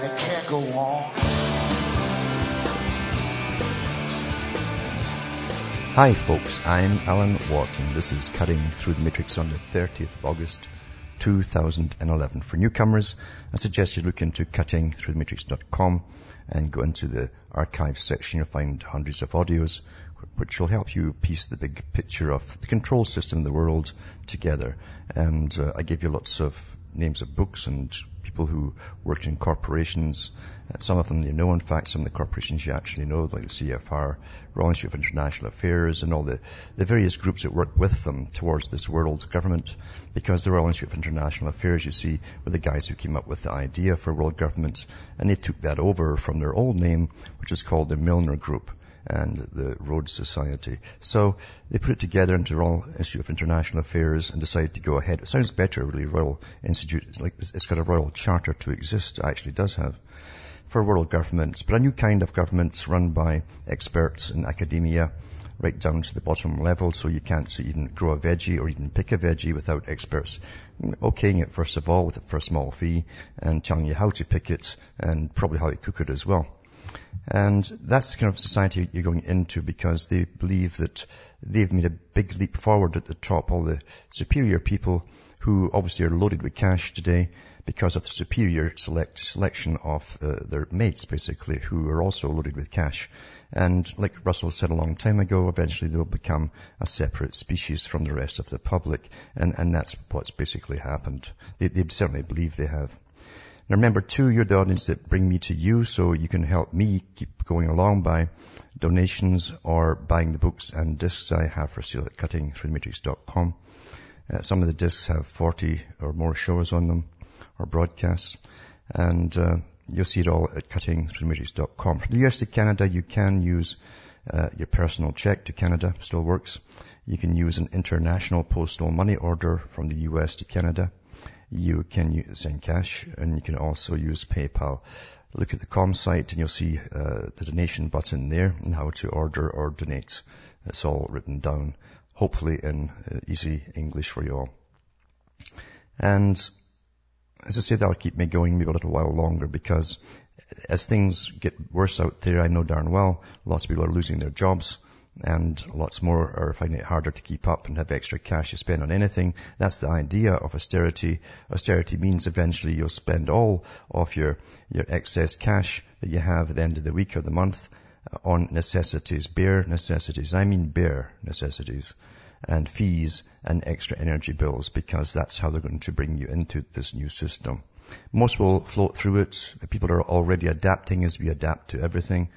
and it can't go on. Hi folks, I'm Alan Watt and this is Cutting Through the Matrix on the 30th of August 2011. For newcomers, I suggest you look into cuttingthroughthematrix.com and go into the archives section. You'll find hundreds of audios which will help you piece the big picture of the control system of the world together. And uh, I give you lots of names of books and people who work in corporations. Uh, some of them you know, in fact, some of the corporations you actually know, like the CFR, Royal Institute of International Affairs, and all the, the various groups that work with them towards this world government. Because the Royal Institute of International Affairs, you see, were the guys who came up with the idea for world government, and they took that over from their old name, which was called the Milner Group and the Rhodes Society. So they put it together into a Royal Institute of International Affairs and decided to go ahead. It sounds better, really, Royal Institute. It's like it's got a royal charter to exist. It actually does have for world governments, but a new kind of governments run by experts in academia right down to the bottom level, so you can't even grow a veggie or even pick a veggie without experts okaying it first of all with for a small fee and telling you how to pick it and probably how to cook it as well. And that's the kind of society you're going into because they believe that they've made a big leap forward at the top. All the superior people who obviously are loaded with cash today because of the superior select, selection of uh, their mates, basically, who are also loaded with cash. And like Russell said a long time ago, eventually they'll become a separate species from the rest of the public. And, and that's what's basically happened. They, they certainly believe they have. Now remember too, you're the audience that bring me to you, so you can help me keep going along by donations or buying the books and discs I have for sale at cuttingthroughthematrix.com. Uh, some of the discs have 40 or more shows on them or broadcasts and uh, you'll see it all at cuttingthroughthematrix.com. From the US to Canada, you can use uh, your personal check to Canada, still works. You can use an international postal money order from the US to Canada you can use, send cash and you can also use PayPal. Look at the com site and you'll see uh, the donation button there and how to order or donate. It's all written down, hopefully in uh, easy English for you all. And as I say, that'll keep me going maybe a little while longer because as things get worse out there, I know darn well, lots of people are losing their jobs and lots more are finding it harder to keep up and have extra cash to spend on anything. That's the idea of austerity. Austerity means eventually you'll spend all of your, your excess cash that you have at the end of the week or the month on necessities, bare necessities. I mean bare necessities and fees and extra energy bills because that's how they're going to bring you into this new system. Most will float through it. People are already adapting as we adapt to everything.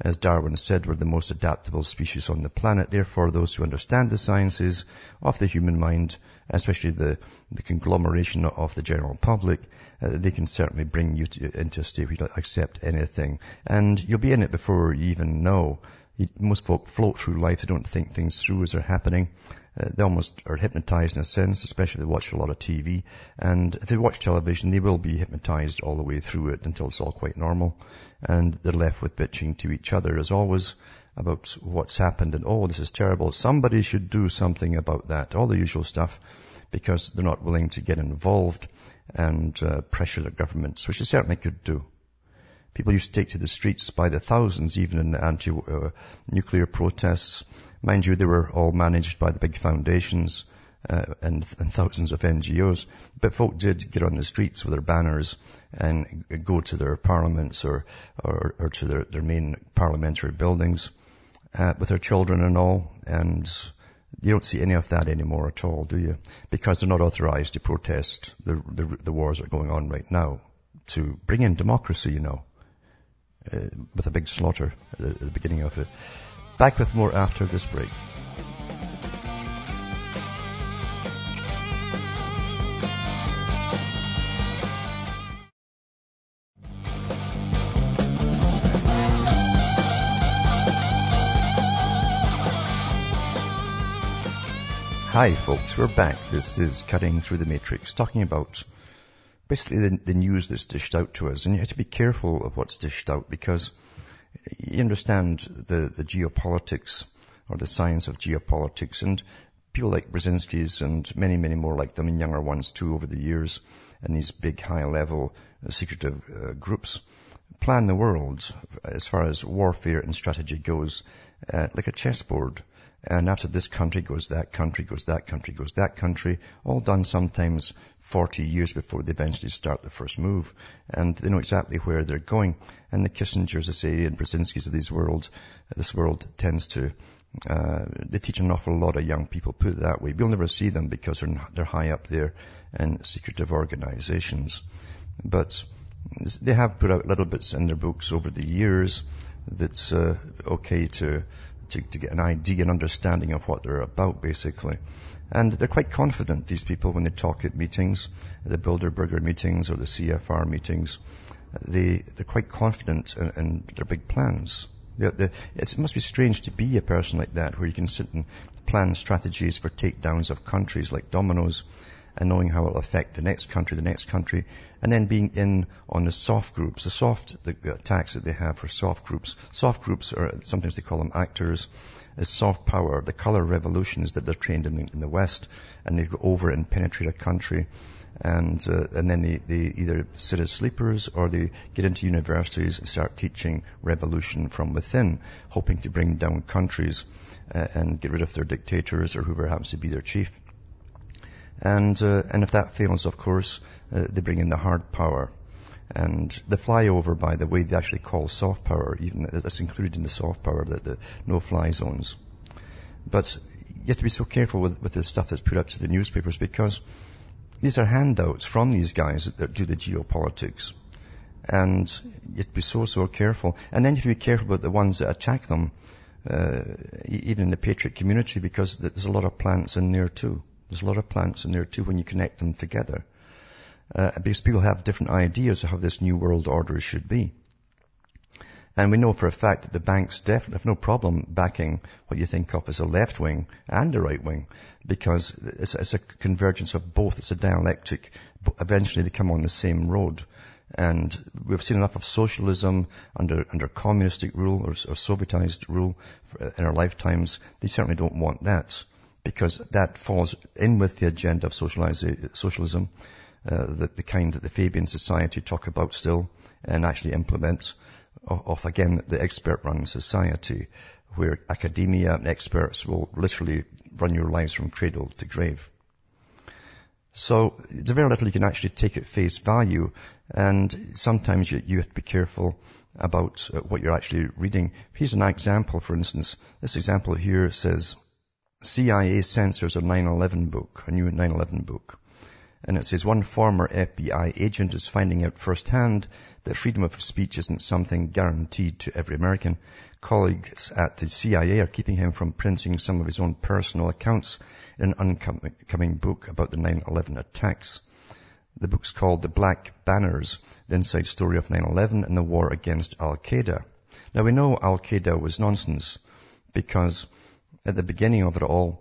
As Darwin said, we're the most adaptable species on the planet. Therefore, those who understand the sciences of the human mind, especially the, the conglomeration of the general public, uh, they can certainly bring you to, into a state where you accept anything. And you'll be in it before you even know. Most folk float through life. They don't think things through as they're happening. Uh, they almost are hypnotized in a sense, especially if they watch a lot of TV. And if they watch television, they will be hypnotized all the way through it until it's all quite normal. And they're left with bitching to each other as always about what's happened and, oh, this is terrible. Somebody should do something about that. All the usual stuff because they're not willing to get involved and uh, pressure their governments, which they certainly could do. People used to take to the streets by the thousands, even in the anti-nuclear protests. Mind you, they were all managed by the big foundations uh, and, and, thousands of NGOs. But folk did get on the streets with their banners and go to their parliaments or, or, or to their, their, main parliamentary buildings uh, with their children and all. And you don't see any of that anymore at all, do you? Because they're not authorized to protest the, the, the wars that are going on right now to bring in democracy, you know uh, with a big slaughter at the, at the beginning of it. Back with more after this break. Hi, folks, we're back. This is Cutting Through the Matrix, talking about basically the, the, news that's dished out to us. And you have to be careful of what's dished out because you understand the, the geopolitics or the science of geopolitics and people like Brzezinski's and many, many more like them and younger ones too over the years and these big high level uh, secretive uh, groups plan the world as far as warfare and strategy goes uh, like a chessboard and after this country goes that country, goes that country, goes that country, all done sometimes 40 years before they eventually start the first move. And they know exactly where they're going. And the Kissingers, I say, and Brzezinski's of these world, this world tends to, uh, they teach an awful lot of young people, put it that way. We'll never see them because they're, they're high up there in secretive organizations. But they have put out little bits in their books over the years that's uh, okay to to, to get an idea and understanding of what they're about, basically. And they're quite confident, these people, when they talk at meetings, the Bilderberger meetings or the CFR meetings. They, they're quite confident in, in their big plans. They're, they're, it must be strange to be a person like that, where you can sit and plan strategies for takedowns of countries like dominoes and knowing how it'll affect the next country, the next country, and then being in on the soft groups, the soft the attacks that they have for soft groups. Soft groups are sometimes they call them actors, is soft power, the color revolutions that they're trained in the, in the West, and they go over and penetrate a country, and uh, and then they, they either sit as sleepers or they get into universities and start teaching revolution from within, hoping to bring down countries uh, and get rid of their dictators or whoever happens to be their chief. And, uh, and if that fails, of course, uh, they bring in the hard power. And the flyover, by the way, they actually call soft power, even that's included in the soft power, the, the no-fly zones. But you have to be so careful with, with the stuff that's put out to the newspapers because these are handouts from these guys that, do the geopolitics. And you have to be so, so careful. And then you have to be careful about the ones that attack them, uh, even in the patriot community, because there's a lot of plants in there too. There's a lot of plants in there too when you connect them together. Uh, because people have different ideas of how this new world order should be. And we know for a fact that the banks definitely have no problem backing what you think of as a left wing and a right wing, because it's, it's, a convergence of both. It's a dialectic. Eventually they come on the same road. And we've seen enough of socialism under, under communistic rule or, or Sovietized rule in our lifetimes. They certainly don't want that because that falls in with the agenda of socialism, uh, the, the, kind that the Fabian Society talk about still and actually implement of, of again, the expert-run society where academia and experts will literally run your lives from cradle to grave. So there's very little you can actually take at face value, and sometimes you, you have to be careful about uh, what you're actually reading. Here's an example, for instance. This example here says, CIA censors a 9-11 book, a new 9-11 book. And it says one former FBI agent is finding out firsthand that freedom of speech isn't something guaranteed to every American. Colleagues at the CIA are keeping him from printing some of his own personal accounts in an upcoming book about the 9-11 attacks. The book's called The Black Banners, the inside story of 9-11 and the war against Al-Qaeda. Now we know Al-Qaeda was nonsense because at the beginning of it all,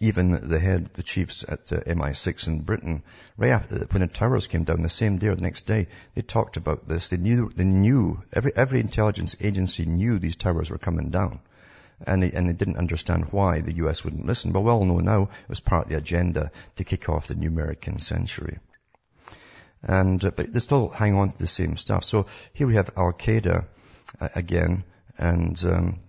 even the head, the chiefs at uh, MI6 in Britain, right after, when the towers came down the same day or the next day, they talked about this. They knew, they knew, every, every intelligence agency knew these towers were coming down. And they, and they didn't understand why the US wouldn't listen. But we all know now it was part of the agenda to kick off the new American century. And, uh, but they still hang on to the same stuff. So here we have Al-Qaeda uh, again, and um,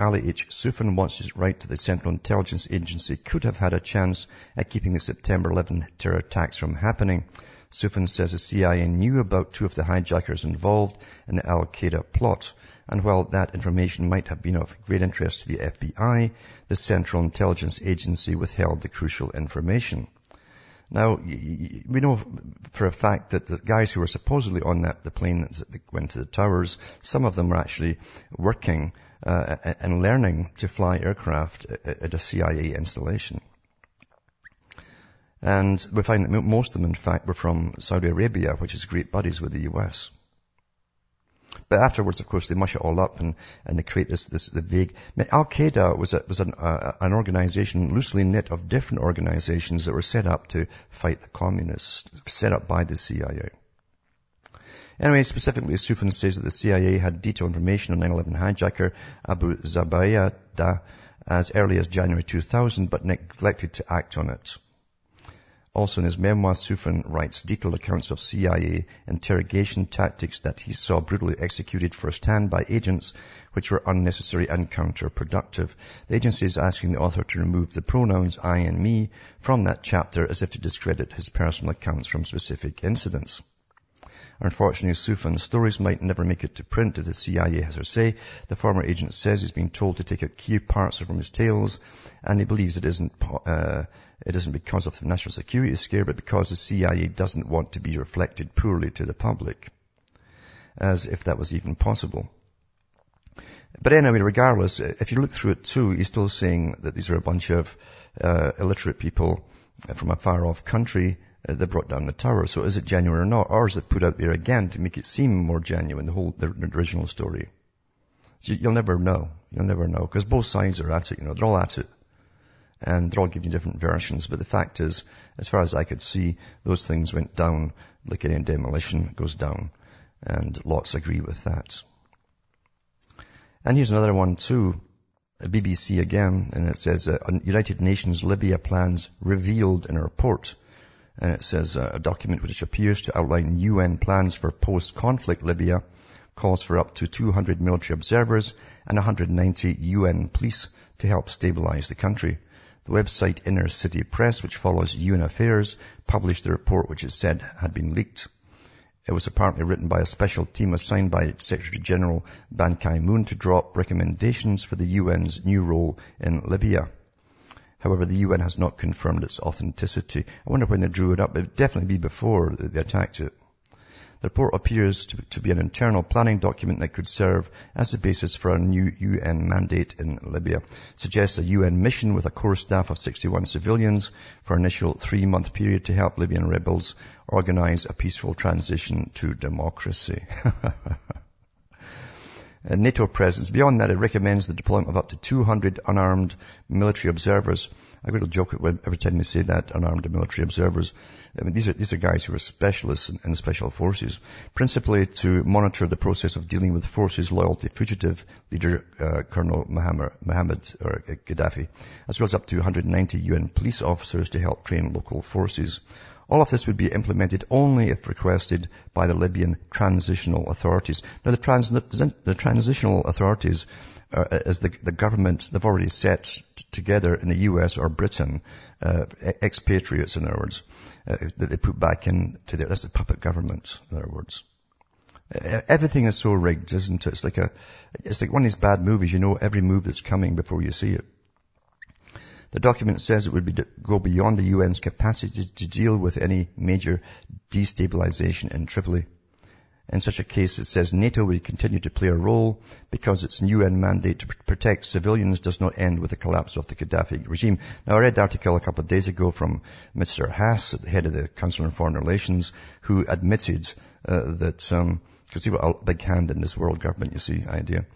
Ali H. Soufan wants his right to the Central Intelligence Agency could have had a chance at keeping the September 11 terror attacks from happening. Soufan says the CIA knew about two of the hijackers involved in the Al-Qaeda plot. And while that information might have been of great interest to the FBI, the Central Intelligence Agency withheld the crucial information. Now, we know for a fact that the guys who were supposedly on that, the plane that went to the towers, some of them were actually working uh, and learning to fly aircraft at a CIA installation. And we find that most of them, in fact, were from Saudi Arabia, which is great buddies with the US. But afterwards, of course, they mush it all up and, and they create this, this, the vague. Al-Qaeda was, a, was an, uh, an organization loosely knit of different organizations that were set up to fight the communists, set up by the CIA. Anyway, specifically, Soufan says that the CIA had detailed information on 9-11 hijacker Abu Zubaydah as early as January 2000, but neglected to act on it. Also in his memoir, Soufan writes detailed accounts of CIA interrogation tactics that he saw brutally executed firsthand by agents, which were unnecessary and counterproductive. The agency is asking the author to remove the pronouns I and me from that chapter as if to discredit his personal accounts from specific incidents. Unfortunately, Soufan's stories might never make it to print, the CIA has her say. The former agent says he's been told to take out key parts from his tales, and he believes it isn't, uh, it isn't because of the national security scare, but because the CIA doesn't want to be reflected poorly to the public. As if that was even possible. But anyway, regardless, if you look through it too, he's still saying that these are a bunch of uh, illiterate people from a far off country uh, that brought down the tower. So is it genuine or not? Or is it put out there again to make it seem more genuine, the whole, the original story? So you'll never know. You'll never know. Because both sides are at it, you know, they're all at it. And they're all giving different versions. But the fact is, as far as I could see, those things went down like any demolition goes down. And lots agree with that. And here's another one too. BBC again, and it says, uh, United Nations Libya plans revealed in a report and it says uh, a document which appears to outline UN plans for post-conflict Libya calls for up to 200 military observers and 190 UN police to help stabilize the country. The website Inner City Press, which follows UN affairs, published the report which it said had been leaked. It was apparently written by a special team assigned by Secretary General Ban Ki-moon to draw up recommendations for the UN's new role in Libya. However, the UN has not confirmed its authenticity. I wonder when they drew it up. It would definitely be before they attacked it. The report appears to, to, be an internal planning document that could serve as the basis for a new UN mandate in Libya. It suggests a UN mission with a core staff of 61 civilians for an initial three-month period to help Libyan rebels organize a peaceful transition to democracy. NATO presence. Beyond that, it recommends the deployment of up to 200 unarmed military observers. I to joke every time they say that, unarmed military observers. I mean, these are, these are guys who are specialists in, in special forces, principally to monitor the process of dealing with forces loyal to fugitive leader, uh, Colonel Mohammed, Mohammed or Gaddafi, as well as up to 190 UN police officers to help train local forces. All of this would be implemented only if requested by the Libyan transitional authorities. Now the, trans, the transitional authorities uh, as the, the, government, they've already set t- together in the US or Britain, uh, expatriates in other words, uh, that they put back into there. That's the puppet government, in other words. Everything is so rigged, isn't it? It's like a, it's like one of these bad movies. You know every move that's coming before you see it. The document says it would be, go beyond the UN's capacity to deal with any major destabilization in Tripoli. In such a case, it says NATO will continue to play a role because its UN mandate to protect civilians does not end with the collapse of the Gaddafi regime. Now, I read the article a couple of days ago from Mr. Haass, the head of the Council on Foreign Relations, who admitted uh, that, because um, he was a big hand in this world government, you see, idea.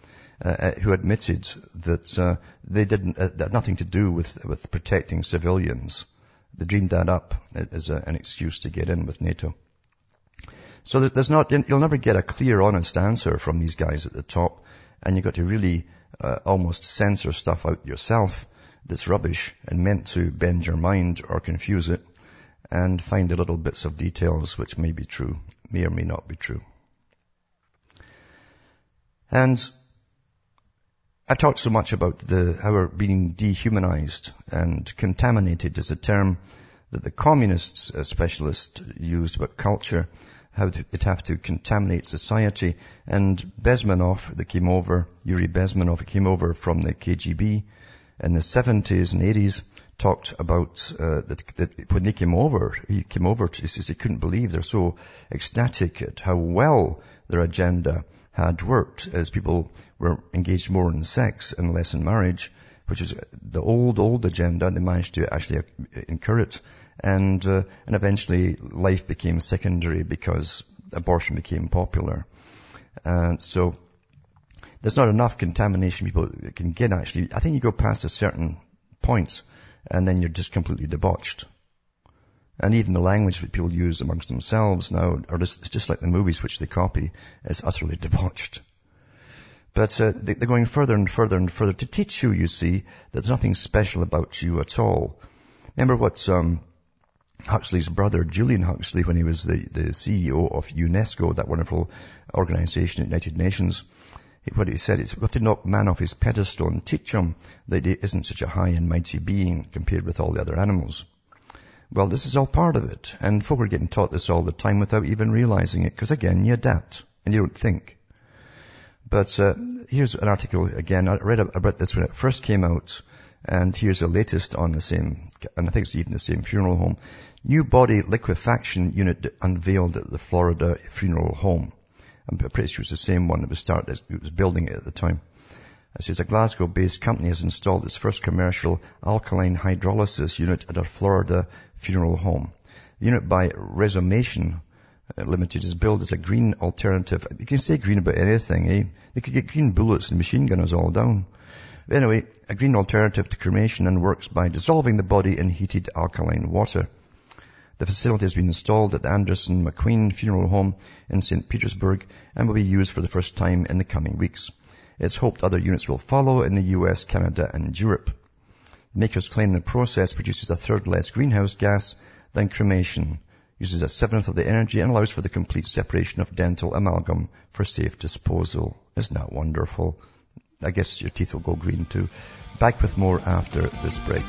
Uh, uh, who admitted that uh, they didn't uh, had nothing to do with with protecting civilians. They dreamed that up as a, an excuse to get in with NATO. So there's not you'll never get a clear, honest answer from these guys at the top, and you've got to really uh, almost censor stuff out yourself that's rubbish and meant to bend your mind or confuse it, and find the little bits of details which may be true, may or may not be true. And I've talked so much about the, how we're being dehumanized and contaminated is a term that the communists uh, specialist used about culture, how it have to contaminate society. And Bezmenov that came over, Yuri Bezmenov, came over from the KGB in the 70s and 80s, talked about uh, that, that, when they came over, he came over, he says he couldn't believe they're so ecstatic at how well their agenda had worked as people were engaged more in sex and less in marriage, which is the old, old agenda. They managed to actually incur it. And, uh, and eventually life became secondary because abortion became popular. And so there's not enough contamination people can get actually. I think you go past a certain point and then you're just completely debauched. And even the language that people use amongst themselves now, or it's just like the movies which they copy, is utterly debauched. But uh, they're going further and further and further to teach you, you see, that there's nothing special about you at all. Remember what um, Huxley's brother, Julian Huxley, when he was the, the CEO of UNESCO, that wonderful organization at United Nations, what he said is, we have to knock man off his pedestal and teach him that he isn't such a high and mighty being compared with all the other animals. Well, this is all part of it. And folk are getting taught this all the time without even realizing it. Because again, you adapt and you don't think. But uh, here's an article again. I read about this when it first came out. And here's the latest on the same, and I think it's even the same funeral home. New body liquefaction unit unveiled at the Florida funeral home. I'm pretty sure it's the same one that was started, it was building it at the time. It says a Glasgow-based company has installed its first commercial alkaline hydrolysis unit at a Florida funeral home. The unit by Resomation uh, Limited is billed as a green alternative. You can say green about anything, eh? They could get green bullets and machine gunners all down. Anyway, a green alternative to cremation and works by dissolving the body in heated alkaline water. The facility has been installed at the Anderson McQueen Funeral Home in St. Petersburg and will be used for the first time in the coming weeks. It's hoped other units will follow in the US, Canada and Europe. Makers claim the process produces a third less greenhouse gas than cremation, uses a seventh of the energy and allows for the complete separation of dental amalgam for safe disposal. Isn't that wonderful? I guess your teeth will go green too. Back with more after this break.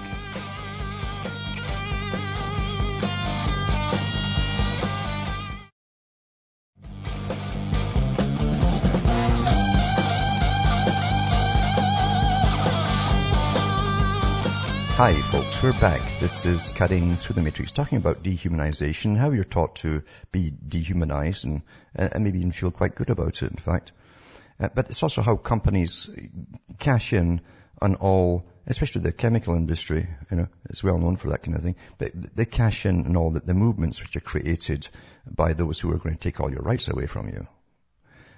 Hi folks, we're back. This is Cutting Through the Matrix, talking about dehumanization, how you're taught to be dehumanized and, and maybe even feel quite good about it, in fact. Uh, but it's also how companies cash in on all, especially the chemical industry, you know, it's well known for that kind of thing, but they cash in on all the, the movements which are created by those who are going to take all your rights away from you.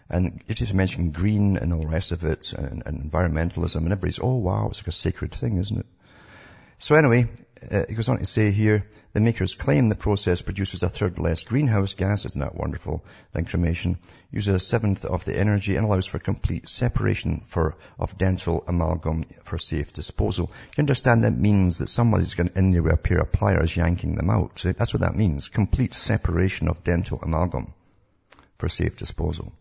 And it just mentioned green and all the rest of it and, and environmentalism and everybody's, oh wow, it's like a sacred thing, isn't it? So anyway, uh, it goes on to say here, the makers claim the process produces a third less greenhouse gas, isn't that wonderful, than cremation, uses a seventh of the energy and allows for complete separation for, of dental amalgam for safe disposal. You understand that means that somebody's going to in there with a pair of pliers yanking them out. That's what that means. Complete separation of dental amalgam for safe disposal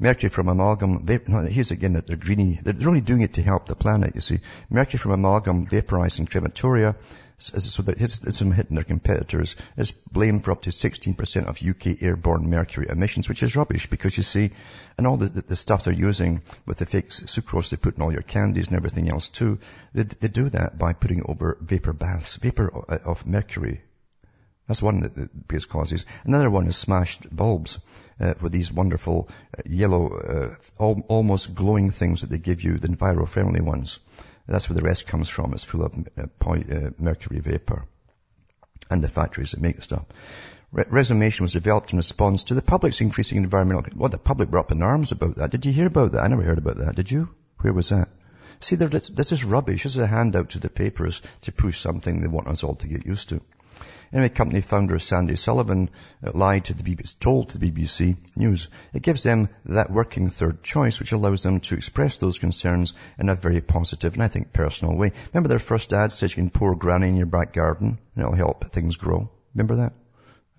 mercury from amalgam, no, here's again that they're greeny, they're only doing it to help the planet, you see. Mercury from amalgam. Vaporizing crematoria, so that it's, it's hitting their competitors, is blamed for up to 16% of UK airborne mercury emissions, which is rubbish because you see, and all the, the, the stuff they're using with the fake sucrose they put in all your candies and everything else too, they, they do that by putting over vapor baths, vapor uh, of mercury that's one of the biggest causes. Another one is smashed bulbs uh, with these wonderful uh, yellow, uh, al- almost glowing things that they give you, the enviro-friendly ones. That's where the rest comes from. It's full of uh, po- uh, mercury vapor. And the factories that make the stuff. Re- Resomation was developed in response to the public's increasing environmental... Well, the public were up in arms about that. Did you hear about that? I never heard about that. Did you? Where was that? See, this is rubbish. This is a handout to the papers to push something they want us all to get used to. Anyway, company founder Sandy Sullivan uh, lied to the BBC, told to the BBC News. It gives them that working third choice, which allows them to express those concerns in a very positive and I think personal way. Remember their first ad says you can pour granny in your back garden and it'll help things grow. Remember that?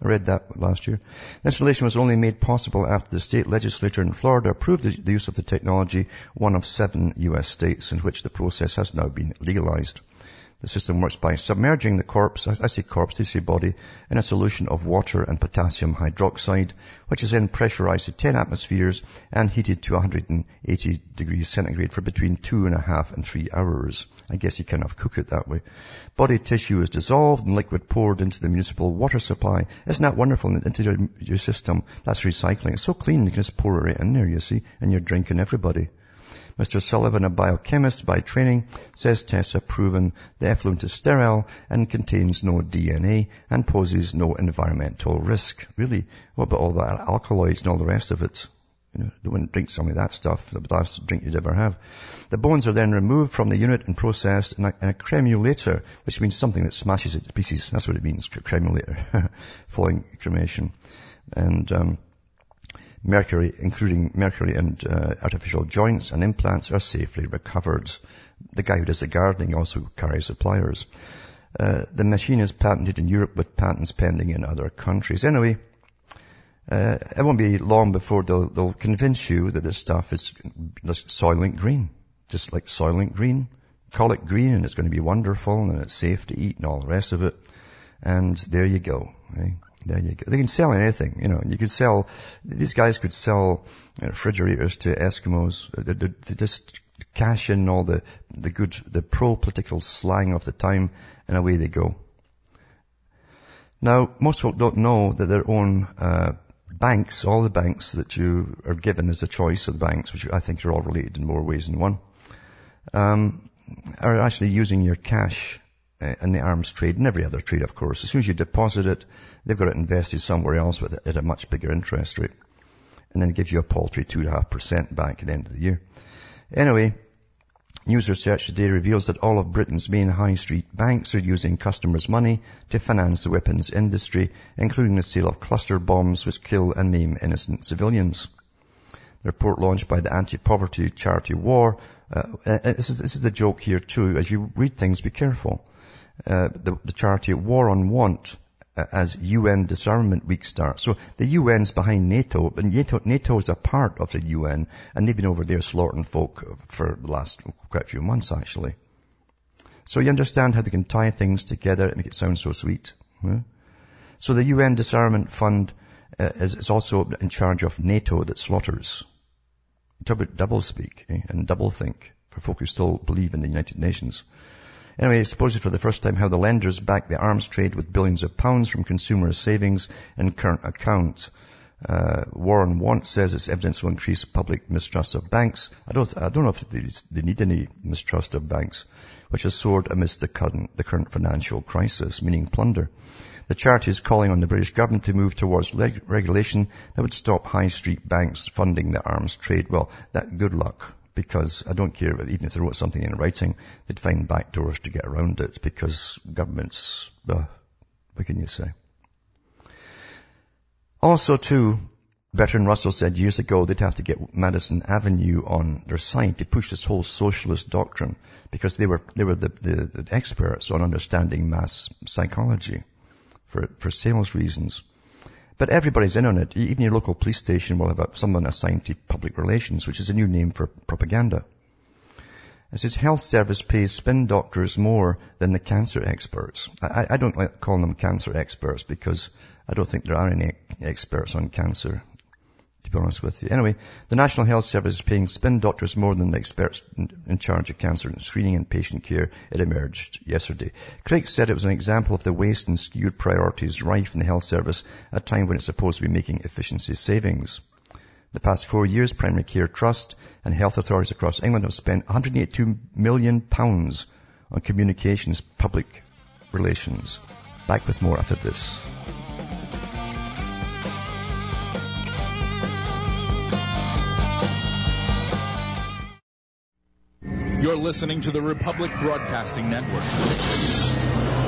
I read that last year. This relation was only made possible after the state legislature in Florida approved the use of the technology, one of seven U.S. states in which the process has now been legalized. The system works by submerging the corpse, I say corpse, they say body, in a solution of water and potassium hydroxide, which is then pressurized to 10 atmospheres and heated to 180 degrees centigrade for between two and a half and three hours. I guess you kind of cook it that way. Body tissue is dissolved and liquid poured into the municipal water supply. Isn't that wonderful? Into your, your system. That's recycling. It's so clean you can just pour it right in there, you see, and you're drinking everybody. Mr. Sullivan, a biochemist by training, says tests have proven the effluent is sterile and contains no DNA and poses no environmental risk. Really? What about all the alkaloids and all the rest of it? You know, you wouldn't drink some of that stuff, the last drink you'd ever have. The bones are then removed from the unit and processed in a, in a cremulator, which means something that smashes it to pieces. That's what it means, cremulator, following cremation. And, um, mercury, including mercury and uh, artificial joints and implants are safely recovered. The guy who does the gardening also carries the pliers. Uh, the machine is patented in Europe with patents pending in other countries. Anyway, uh, it won't be long before they'll, they'll convince you that this stuff is Soylent Green. Just like Soylent Green. Call it green and it's going to be wonderful and it's safe to eat and all the rest of it. And there you go. Eh? There you go. They can sell anything, you know. You could sell, these guys could sell refrigerators to Eskimos. They, they, they just cash in all the, the good, the pro-political slang of the time and away they go. Now, most folk don't know that their own uh, banks, all the banks that you are given as a choice of the banks, which I think are all related in more ways than one, um, are actually using your cash uh, in the arms trade and every other trade, of course. As soon as you deposit it, they've got it invested somewhere else with, at a much bigger interest rate. And then it gives you a paltry 2.5% back at the end of the year. Anyway, News research today reveals that all of Britain's main high street banks are using customers' money to finance the weapons industry, including the sale of cluster bombs which kill and maim innocent civilians. The report launched by the anti-poverty charity War, uh, uh, this, is, this, is, the joke here too, as you read things, be careful. Uh, the, the charity War on Want uh, as UN Disarmament Week starts. So the UN's behind NATO, and NATO, is a part of the UN, and they've been over there slaughtering folk for the last quite a few months actually. So you understand how they can tie things together and make it sound so sweet. Yeah? So the UN Disarmament Fund uh, is, is, also in charge of NATO that slaughters. Double, double speak eh? and double think for folk who still believe in the United Nations. Anyway, it exposes for the first time how the lenders back the arms trade with billions of pounds from consumer savings and current accounts. Uh, War on Want says its evidence will increase public mistrust of banks. I don't, I don't know if they, they need any mistrust of banks, which has soared amidst the current, the current financial crisis, meaning plunder. The charity is calling on the British government to move towards leg- regulation that would stop high street banks funding the arms trade. Well, that, good luck because I don't care even if they wrote something in writing, they'd find back doors to get around it because governments, uh, what can you say? Also too, Bertrand Russell said years ago they'd have to get Madison Avenue on their side to push this whole socialist doctrine because they were, they were the, the, the experts on understanding mass psychology for, for sales reasons. But everybody's in on it. Even your local police station will have someone assigned to public relations, which is a new name for propaganda. It says health service pays spin doctors more than the cancer experts. I, I don't like calling them cancer experts because I don't think there are any experts on cancer to be honest with you. Anyway, the National Health Service is paying spin doctors more than the experts in charge of cancer screening and patient care. It emerged yesterday. Craig said it was an example of the waste and skewed priorities rife in the health service at a time when it's supposed to be making efficiency savings. The past four years, Primary Care Trust and health authorities across England have spent 182 million pounds on communications public relations. Back with more after this. You're listening to the Republic Broadcasting Network.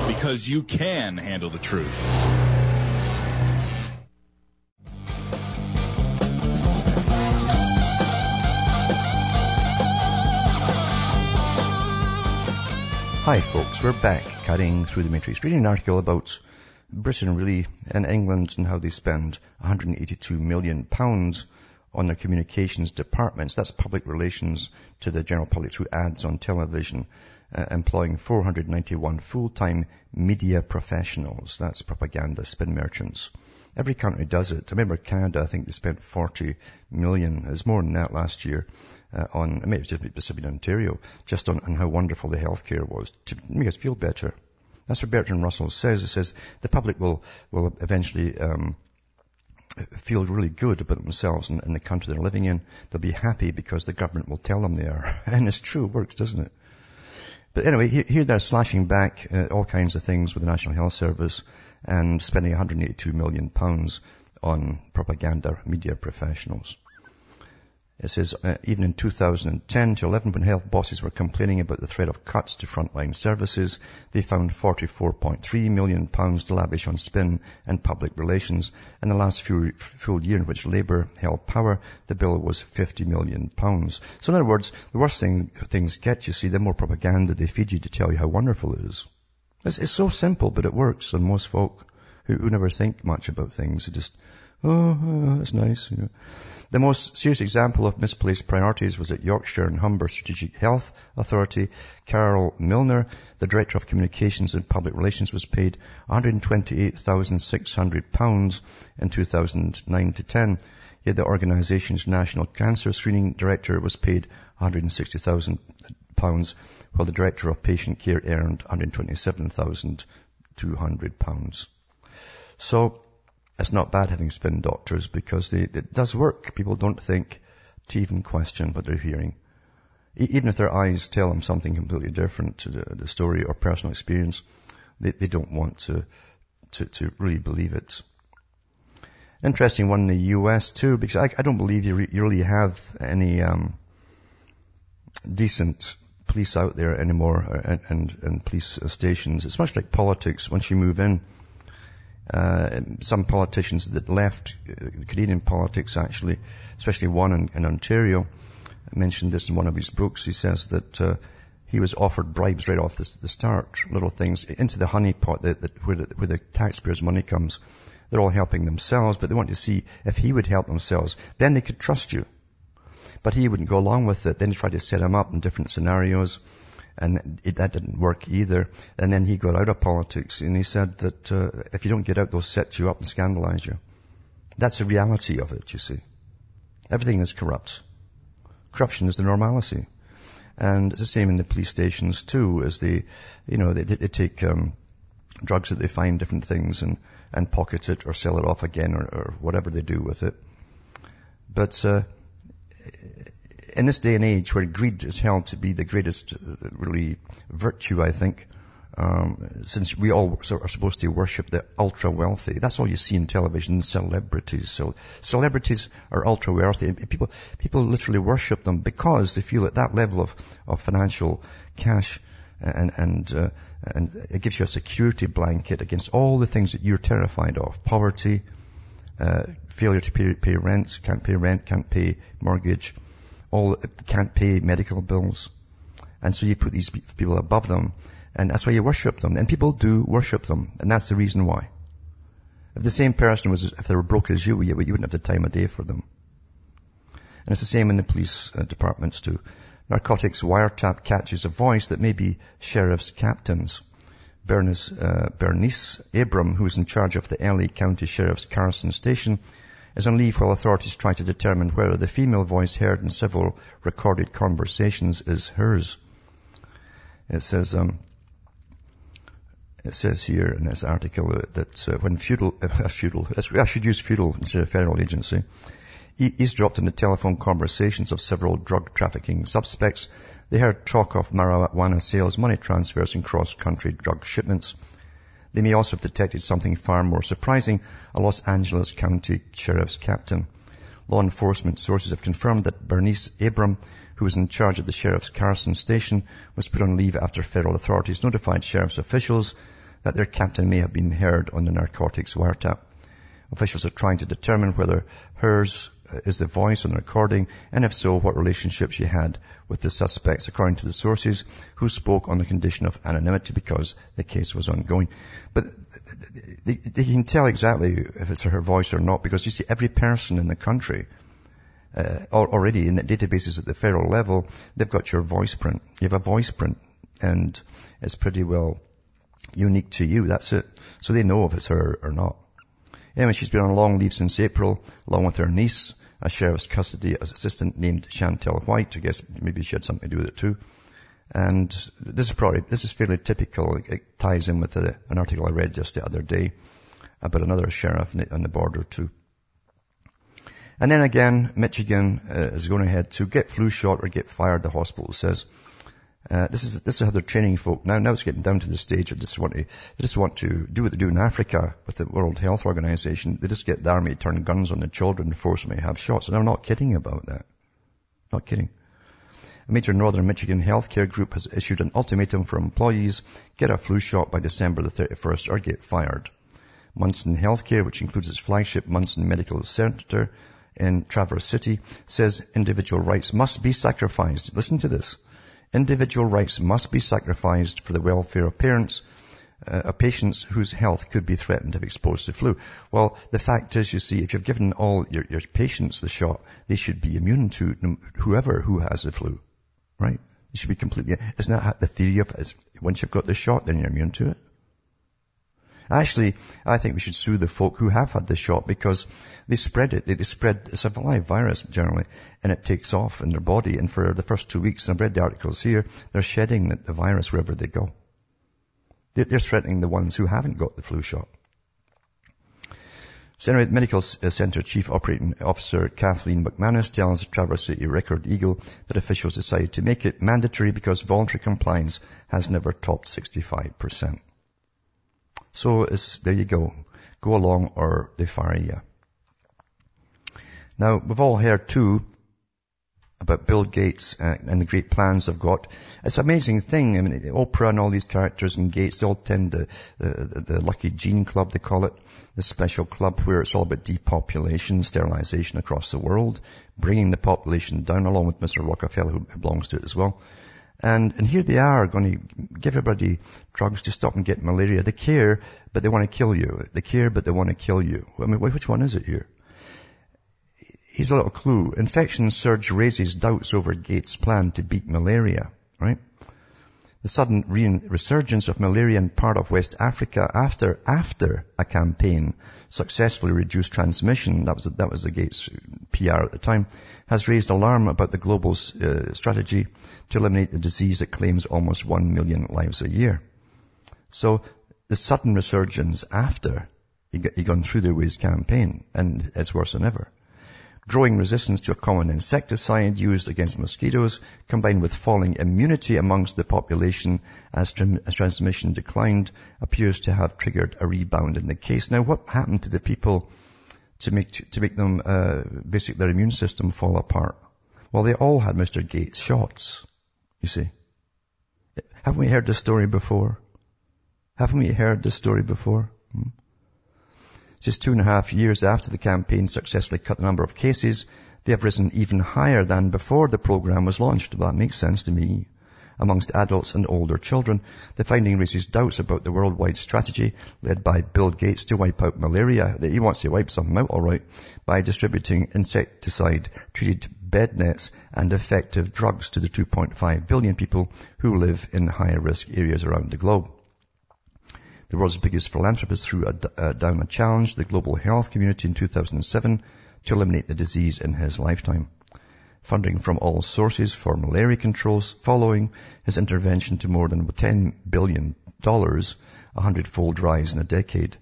Because you can handle the truth. Hi folks, we're back cutting through the matrix, reading an article about Britain really and England and how they spend 182 million pounds on their communications departments. That's public relations to the general public through ads on television, uh, employing 491 full-time media professionals. That's propaganda spin merchants. Every country does it. I remember Canada, I think they spent 40 million, was more than that last year, uh, on, maybe it was just in Ontario, just on, on how wonderful the healthcare was to make us feel better. That's what Bertrand Russell says. It says the public will, will eventually, um, feel really good about themselves and, and the country they're living in. They'll be happy because the government will tell them they are. And it's true, it works, doesn't it? But anyway, here, here they're slashing back uh, all kinds of things with the National Health Service and spending 182 million pounds on propaganda media professionals. It says, uh, even in 2010 to 11, when health bosses were complaining about the threat of cuts to frontline services, they found 44.3 million pounds to lavish on spin and public relations. In the last few, full year in which Labour held power, the bill was 50 million pounds. So in other words, the worse thing, things get, you see, the more propaganda they feed you to tell you how wonderful it is. It's, it's so simple, but it works on most folk who, who never think much about things. Just, oh, that's nice. You know. The most serious example of misplaced priorities was at Yorkshire and Humber Strategic Health Authority. Carol Milner, the Director of Communications and Public Relations, was paid £128,600 in 2009 to 10. Yet the organisation's National Cancer Screening Director was paid £160,000, while the Director of Patient Care earned £127,200. So, it's not bad having spin doctors because they, it does work. People don't think to even question what they're hearing. even if their eyes tell them something completely different to the, the story or personal experience, they, they don't want to, to, to really believe it. Interesting one in the US too, because I, I don't believe you, re, you really have any um, decent police out there anymore uh, and, and, and police stations. It's much like politics. Once you move in, uh, some politicians that left uh, Canadian politics actually, especially one in, in, Ontario, mentioned this in one of his books. He says that uh, he was offered bribes right off the, the start, little things into the honeypot that, that where, the, where the taxpayers' money comes. They're all helping themselves, but they want to see if he would help themselves. Then they could trust you. But he wouldn't go along with it. Then he tried to set him up in different scenarios and it, that didn't work either. And then he got out of politics, and he said that uh, if you don't get out, they'll set you up and scandalize you. That's the reality of it, you see. Everything is corrupt. Corruption is the normality. And it's the same in the police stations too, as they, you know, they, they take um, drugs that they find different things and, and pocket it or sell it off again or, or whatever they do with it. But uh, in this day and age where greed is held to be the greatest uh, really virtue, I think, um, since we all are supposed to worship the ultra wealthy. That's all you see in television, celebrities. So celebrities are ultra wealthy. People, people literally worship them because they feel at that level of, of financial cash and, and, uh, and it gives you a security blanket against all the things that you're terrified of. Poverty, uh, failure to pay, pay rent, can't pay rent, can't pay mortgage, all can't pay medical bills. And so you put these people above them. And that's why you worship them. And people do worship them. And that's the reason why. If the same person was, if they were broke as you, you wouldn't have the time of day for them. And it's the same in the police uh, departments too. Narcotics wiretap catches a voice that may be sheriff's captains. Bernice, uh, Bernice Abram, who is in charge of the LA County Sheriff's Carson Station, is on leave while authorities try to determine whether the female voice heard in several recorded conversations is hers. It says, um, it says here in this article that uh, when feudal, uh, feudal, I should use feudal instead of federal agency, eavesdropped in the telephone conversations of several drug trafficking suspects. They heard talk of marijuana sales, money transfers, and cross-country drug shipments. They may also have detected something far more surprising, a Los Angeles County Sheriff's captain. Law enforcement sources have confirmed that Bernice Abram, who was in charge of the Sheriff's Carson station, was put on leave after federal authorities notified sheriff's officials that their captain may have been heard on the narcotics wiretap. Officials are trying to determine whether hers is the voice on the recording, and if so, what relationship she had with the suspects, according to the sources who spoke on the condition of anonymity because the case was ongoing. But they, they can tell exactly if it's her voice or not because you see every person in the country uh, already in the databases at the federal level, they've got your voice print. You have a voice print and it's pretty well unique to you. That's it. So they know if it's her or not. Anyway, she's been on long leave since April, along with her niece, a sheriff's custody assistant named Chantel White. I guess maybe she had something to do with it too. And this is probably, this is fairly typical. It ties in with an article I read just the other day about another sheriff on the border too. And then again, Michigan uh, is going ahead to get flu shot or get fired, the hospital says. Uh, this is this is how they're training folk. Now, now it's getting down to the stage of just want to they just want to do what they do in Africa with the World Health Organization. They just get the army to turn guns on the children force them to have shots. And I'm not kidding about that. Not kidding. A major northern Michigan healthcare group has issued an ultimatum for employees: get a flu shot by December the 31st or get fired. Munson Healthcare, which includes its flagship Munson Medical Center in Traverse City, says individual rights must be sacrificed. Listen to this Individual rights must be sacrificed for the welfare of parents, uh, of patients whose health could be threatened if exposed to flu. Well, the fact is, you see, if you've given all your, your patients the shot, they should be immune to whoever who has the flu, right? They should be completely, isn't that the theory of it? Once you've got the shot, then you're immune to it? Actually, I think we should sue the folk who have had the shot because they spread it. They, they spread, it's a live virus generally, and it takes off in their body. And for the first two weeks, and I've read the articles here, they're shedding the virus wherever they go. They're, threatening the ones who haven't got the flu shot. So anyway, Medical uh, Center Chief Operating Officer Kathleen McManus tells the Traverse City Record Eagle that officials decided to make it mandatory because voluntary compliance has never topped 65%. So it's, there you go. Go along or they fire you. Now, we've all heard too about Bill Gates and the great plans they've got. It's an amazing thing. I mean, Oprah and all these characters and Gates, they all tend the, the, the lucky gene club, they call it, the special club where it's all about depopulation, sterilization across the world, bringing the population down along with Mr. Rockefeller who belongs to it as well. And, and here they are going to give everybody drugs to stop and get malaria. They care, but they want to kill you. They care, but they want to kill you. I mean, which one is it here? Here's a little clue. Infection surge raises doubts over Gates' plan to beat malaria, right? The sudden resurgence of malaria in part of West Africa after, after a campaign successfully reduced transmission, that was, that was the Gates PR at the time, has raised alarm about the global uh, strategy to eliminate the disease that claims almost one million lives a year. So the sudden resurgence after he gone through the Waze campaign, and it's worse than ever. Growing resistance to a common insecticide used against mosquitoes, combined with falling immunity amongst the population as, as transmission declined, appears to have triggered a rebound in the case. Now, what happened to the people to make to make them uh, basically their immune system fall apart? Well, they all had Mr. Gates shots. You see, haven't we heard this story before? Haven't we heard this story before? Hmm? Just two and a half years after the campaign successfully cut the number of cases, they have risen even higher than before the program was launched. That makes sense to me. Amongst adults and older children, the finding raises doubts about the worldwide strategy led by Bill Gates to wipe out malaria. That he wants to wipe something out, alright, by distributing insecticide-treated bed nets and effective drugs to the 2.5 billion people who live in high risk areas around the globe. The world's biggest philanthropist threw a, uh, down a challenge to the global health community in 2007 to eliminate the disease in his lifetime. Funding from all sources for malaria controls following his intervention to more than $10 billion, a hundredfold rise in a decade.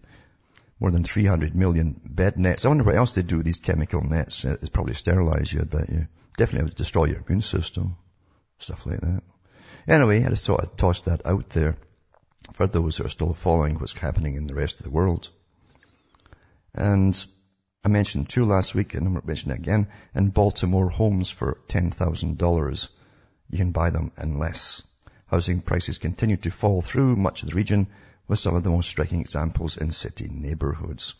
More than 300 million bed nets. I wonder what else they do with these chemical nets. Uh, it's probably sterilize you, I bet you. Definitely destroy your immune system. Stuff like that. Anyway, I just thought I'd toss that out there for those who are still following what's happening in the rest of the world. And I mentioned two last week, and I'm going to mention it again, in Baltimore homes for $10,000. You can buy them in less. Housing prices continue to fall through much of the region with some of the most striking examples in city neighborhoods.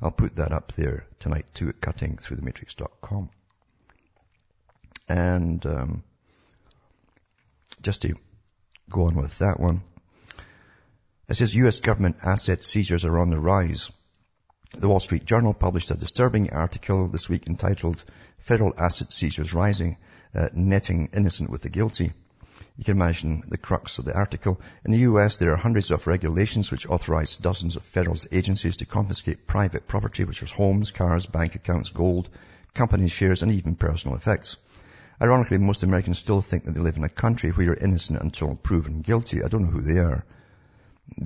I'll put that up there tonight too at cuttingthroughthematrix.com. And um, just to go on with that one, it says U.S. government asset seizures are on the rise. The Wall Street Journal published a disturbing article this week entitled Federal Asset Seizures Rising, uh, Netting Innocent with the Guilty. You can imagine the crux of the article. In the US, there are hundreds of regulations which authorize dozens of federal agencies to confiscate private property, which is homes, cars, bank accounts, gold, company shares, and even personal effects. Ironically, most Americans still think that they live in a country where you're innocent until proven guilty. I don't know who they are.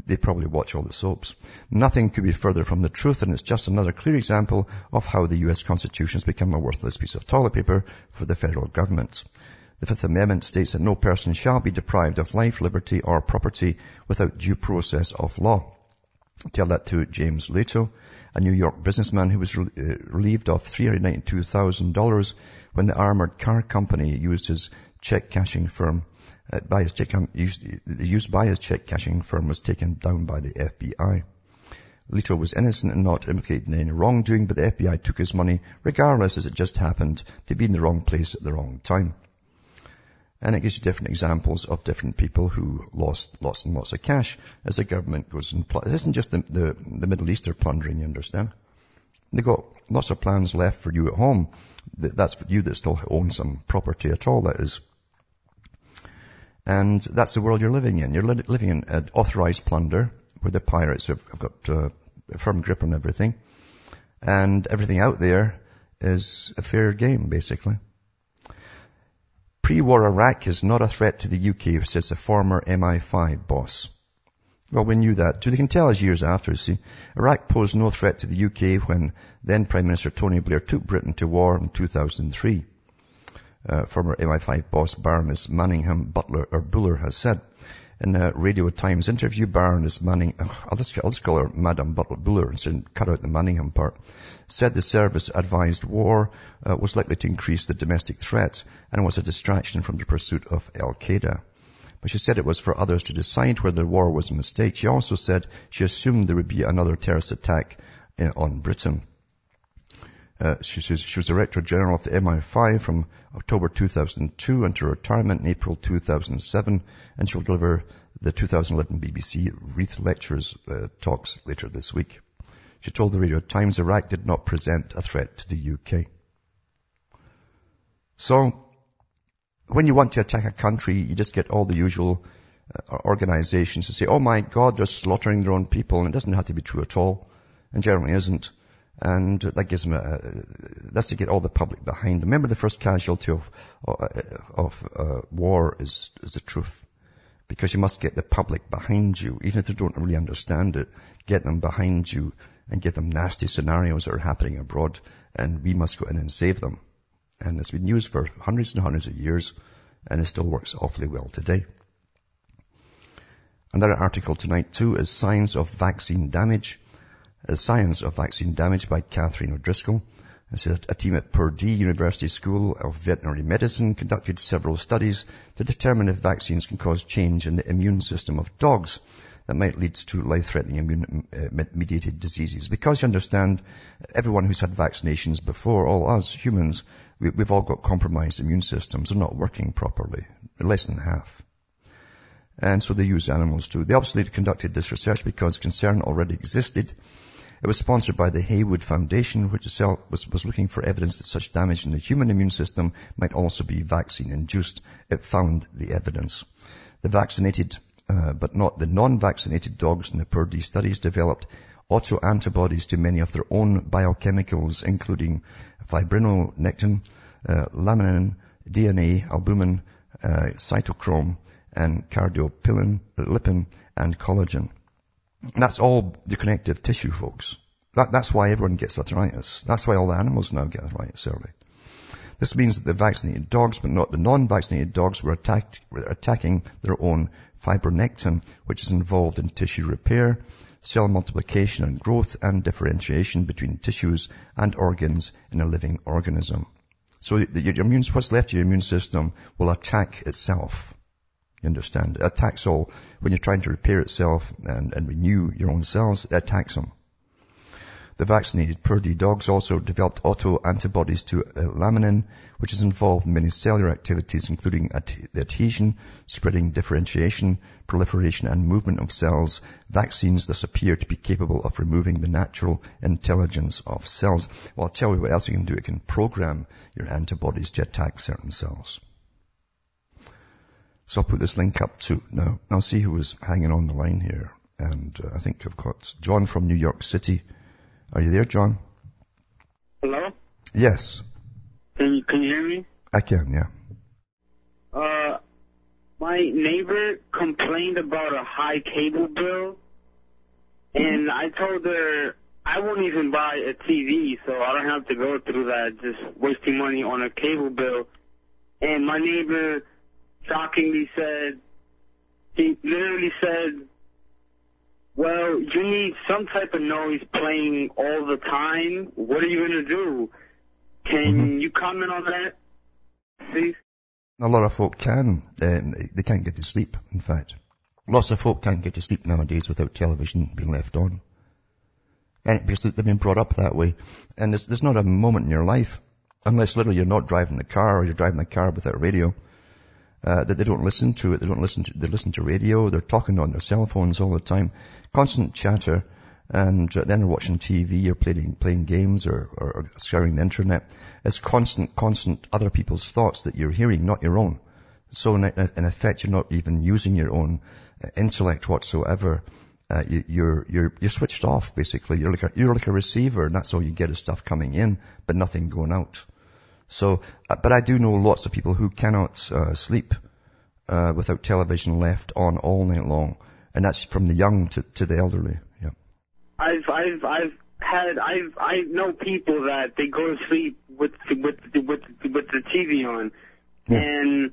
They probably watch all the soaps. Nothing could be further from the truth and it's just another clear example of how the US Constitution has become a worthless piece of toilet paper for the federal government. The Fifth Amendment states that no person shall be deprived of life, liberty or property without due process of law. Tell that to James Lieto, a New York businessman who was uh, relieved of $392,000 when the armored car company used his check cashing firm uh, by his check, used, used by his check cashing firm was taken down by the FBI. Lieto was innocent and not implicated in any wrongdoing, but the FBI took his money regardless as it just happened to be in the wrong place at the wrong time. And it gives you different examples of different people who lost lots and lots of cash as the government goes and pl- it isn't just the, the, the Middle East are plundering, you understand? They've got lots of plans left for you at home. That's for you that still own some property at all, that is. And that's the world you're living in. You're living in an authorized plunder where the pirates have, have got uh, a firm grip on everything. And everything out there is a fair game, basically. Pre-war Iraq is not a threat to the UK, says a former MI5 boss. Well, we knew that too. They can tell us years after, see. Iraq posed no threat to the UK when then Prime Minister Tony Blair took Britain to war in 2003. Uh, former MI5 boss Baroness Manningham Butler, or Buller has said. In a Radio Times interview, Baroness Manning, I'll just, I'll just call her Madame Butler Buller and cut out the Manningham part said the service advised war uh, was likely to increase the domestic threats and was a distraction from the pursuit of Al-Qaeda. But she said it was for others to decide whether the war was a mistake. She also said she assumed there would be another terrorist attack uh, on Britain. Uh, she, she, she was Director General of the MI5 from October 2002 until retirement in April 2007, and she'll deliver the 2011 BBC Reith Lectures uh, talks later this week. She told the Radio Times Iraq did not present a threat to the UK. So, when you want to attack a country, you just get all the usual uh, organizations to say, oh my God, they're slaughtering their own people, and it doesn't have to be true at all, and generally isn't. And that gives them a, that's to get all the public behind them. Remember the first casualty of, uh, of uh, war is, is the truth. Because you must get the public behind you, even if they don't really understand it, get them behind you and get them nasty scenarios that are happening abroad and we must go in and save them. And it's been used for hundreds and hundreds of years and it still works awfully well today. Another article tonight too is Science of Vaccine Damage. A Science of Vaccine Damage by Catherine O'Driscoll. A team at Purdue University School of Veterinary Medicine conducted several studies to determine if vaccines can cause change in the immune system of dogs that might lead to life-threatening immune-mediated uh, diseases. Because you understand, everyone who's had vaccinations before, all us humans, we, have all got compromised immune systems. They're not working properly. Less than half. And so they use animals too. They obviously conducted this research because concern already existed. It was sponsored by the Haywood Foundation, which itself was, was looking for evidence that such damage in the human immune system might also be vaccine induced. It found the evidence. The vaccinated uh, but not the non-vaccinated dogs in the Purdue studies developed autoantibodies to many of their own biochemicals, including fibronectin, uh, laminin, DNA, albumin, uh, cytochrome, and cardiopilin, lipin, and collagen. That's all the connective tissue, folks. That, that's why everyone gets arthritis. That's why all the animals now get arthritis early. This means that the vaccinated dogs, but not the non-vaccinated dogs, were, attacked, were attacking their own fibronectin, which is involved in tissue repair, cell multiplication and growth, and differentiation between tissues and organs in a living organism. So your immune, what's left of your immune system will attack itself. You understand? It attacks all, when you're trying to repair itself and, and renew your own cells, it attacks them. The vaccinated Purdue dogs also developed autoantibodies to laminin, which is involved in many cellular activities, including the adhesion, spreading, differentiation, proliferation, and movement of cells. Vaccines thus appear to be capable of removing the natural intelligence of cells. Well, I'll tell you what else you can do. It can program your antibodies to attack certain cells. So I'll put this link up too. Now, I'll see who is hanging on the line here. And uh, I think I've got John from New York City. Are you there, John? Hello? Yes. Can you, can you hear me? I can, yeah. Uh, my neighbor complained about a high cable bill, and I told her I won't even buy a TV, so I don't have to go through that, just wasting money on a cable bill. And my neighbor shockingly said, he literally said, well, you need some type of noise playing all the time. What are you going to do? Can Mhm. you comment on that, please? A lot of folk can. Um, they can't get to sleep, in fact. Lots of folk can't get to sleep nowadays without television being left on. And because they've been brought up that way. And there's, there's not a moment in your life, unless literally you're not driving the car or you're driving the car without radio, uh, that they don't listen to it. They don't listen to, they listen to radio. They're talking on their cell phones all the time. Constant chatter. And uh, then they're watching TV or playing, playing games or, or, or scouring the internet. It's constant, constant other people's thoughts that you're hearing, not your own. So in, in effect, you're not even using your own uh, intellect whatsoever. Uh, you, you're, you're, you're switched off basically. You're like a, you're like a receiver and that's all you get is stuff coming in, but nothing going out. So, uh, but I do know lots of people who cannot uh, sleep uh, without television left on all night long. And that's from the young to, to the elderly. Yeah. I've I've I've had I've I know people that they go to sleep with with with with the TV on, Yeah. and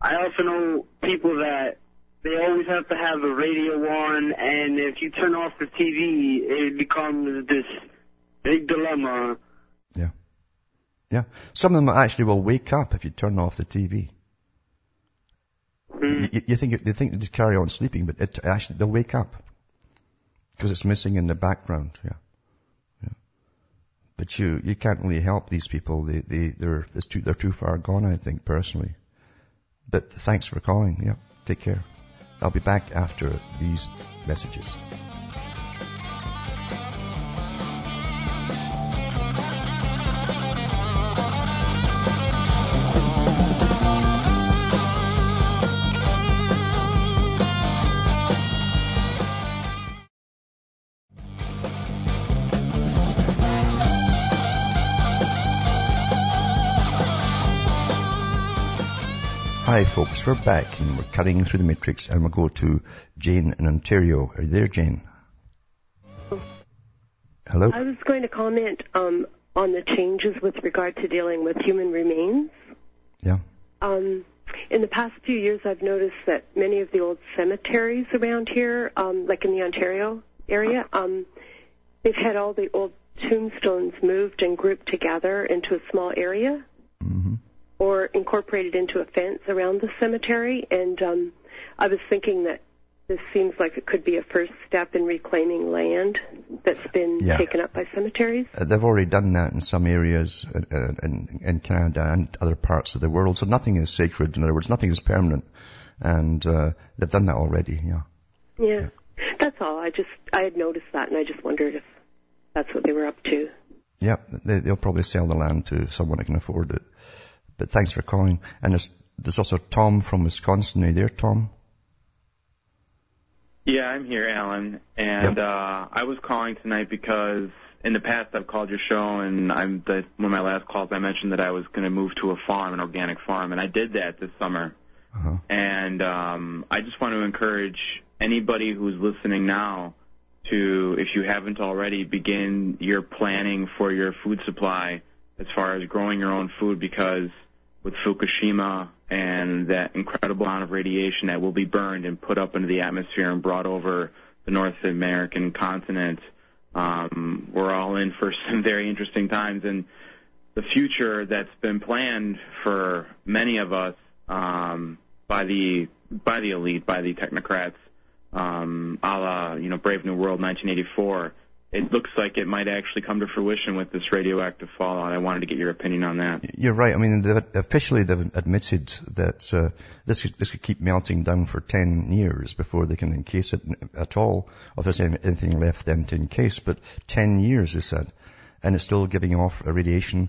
I also know people that they always have to have the radio on, and if you turn off the TV, it becomes this big dilemma. Yeah. Some of them actually will wake up if you turn off the TV. Hmm. You, you think they think they just carry on sleeping, but it actually they'll wake up because it's missing in the background. Yeah, yeah. But you you can't really help these people. They they they're it's too they're too far gone. I think personally. But thanks for calling. Yeah, take care. I'll be back after these messages. Hi folks, we're back and we're cutting through the matrix and we'll go to Jane in Ontario. Are you there, Jane? Hello? I was going to comment um, on the changes with regard to dealing with human remains. Yeah. Um, in the past few years, I've noticed that many of the old cemeteries around here, um, like in the Ontario area, um, they've had all the old tombstones moved and grouped together into a small area hmm or incorporated into a fence around the cemetery. And um, I was thinking that this seems like it could be a first step in reclaiming land that's been Yeah. taken up by cemeteries. Uh, They've already done that in some areas uh, uh, in, in Canada and other parts of the world. So nothing is sacred. In other words, nothing is permanent. And uh, they've done that already, yeah. Yeah. That's all. I just I had noticed that and I just wondered if that's what they were up to. Yeah, they, they'll probably sell the land to someone that can afford it. But thanks for calling. And there's, there's also Tom from Wisconsin. Are you there, Tom? Yeah, I'm here, Alan, and uh, I was calling tonight because in the past I've called your show, and I'm the, one of my last calls I mentioned that I was going to move to a farm, an organic farm, and I did that this summer. Uh-huh. And um, I just want to encourage anybody who's listening now to, if you haven't already, begin your planning for your food supply as far as growing your own food because with Fukushima and that incredible amount of radiation that will be burned and put up into the atmosphere and brought over the North American continent, um, we're all in for some very interesting times. And the future that's been planned for many of us um, by the by the elite, by the technocrats, um, a la you know Brave New World 1984. It looks like it might actually come to fruition with this radioactive fallout. I wanted to get your opinion on that. You're right. I mean, they've, officially they've admitted that uh, this could, this could keep melting down for 10 years before they can encase it at all, if there's anything left then to encase. But 10 years, they said, and it's still giving off a radiation.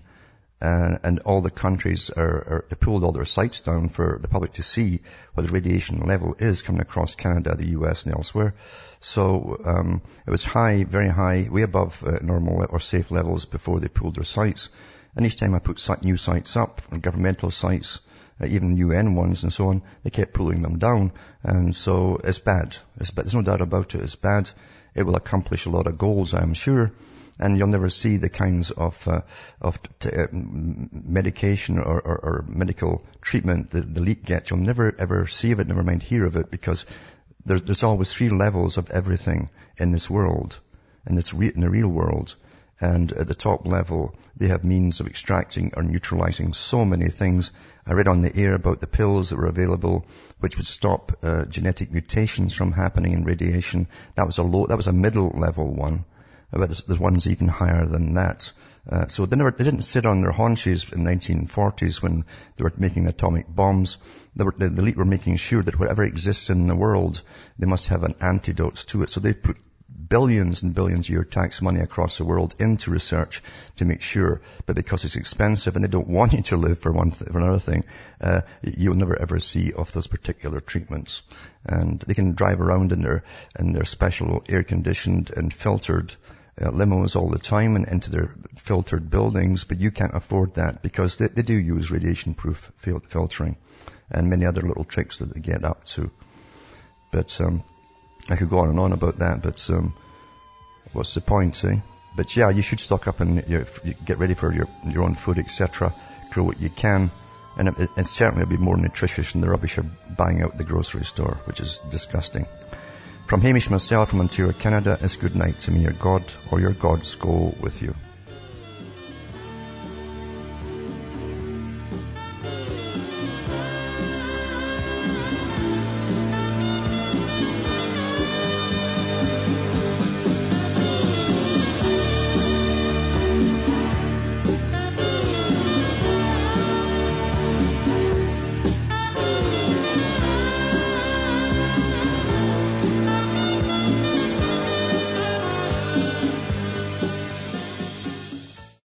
Uh, and all the countries are, are they pulled all their sites down for the public to see what the radiation level is coming across Canada, the US, and elsewhere. So um, it was high, very high, way above uh, normal or safe levels before they pulled their sites. And each time I put new sites up, governmental sites, uh, even UN ones and so on, they kept pulling them down. And so it's bad. It's bad. There's no doubt about it. It's bad. It will accomplish a lot of goals, I'm sure. And you'll never see the kinds of, uh, of t- uh, medication or, or, or, medical treatment that the elite gets. You'll never ever see of it, never mind hear of it, because there, there's always three levels of everything in this world, and it's re- in the real world. And at the top level, they have means of extracting or neutralizing so many things. I read on the air about the pills that were available, which would stop uh, genetic mutations from happening in radiation. That was a low, that was a middle level one. But there's, ones even higher than that. Uh, so they never, they didn't sit on their haunches in the 1940s when they were making atomic bombs. Were, the, the elite were making sure that whatever exists in the world, they must have an antidote to it. So they put billions and billions of your tax money across the world into research to make sure. But because it's expensive and they don't want you to live for one th- for another thing, uh, you'll never ever see of those particular treatments. And they can drive around in their in their special air conditioned and filtered uh, limos all the time and into their filtered buildings, but you can't afford that because they, they do use radiation-proof fil- filtering and many other little tricks that they get up to. But um, I could go on and on about that, but um, what's the point, eh? But yeah, you should stock up and your, get ready for your your own food, etc. Grow what you can, and it, it certainly will be more nutritious than the rubbish of buying out the grocery store, which is disgusting. From Hamish myself from Ontario, Canada, it's good night to me. Your God or your gods go with you.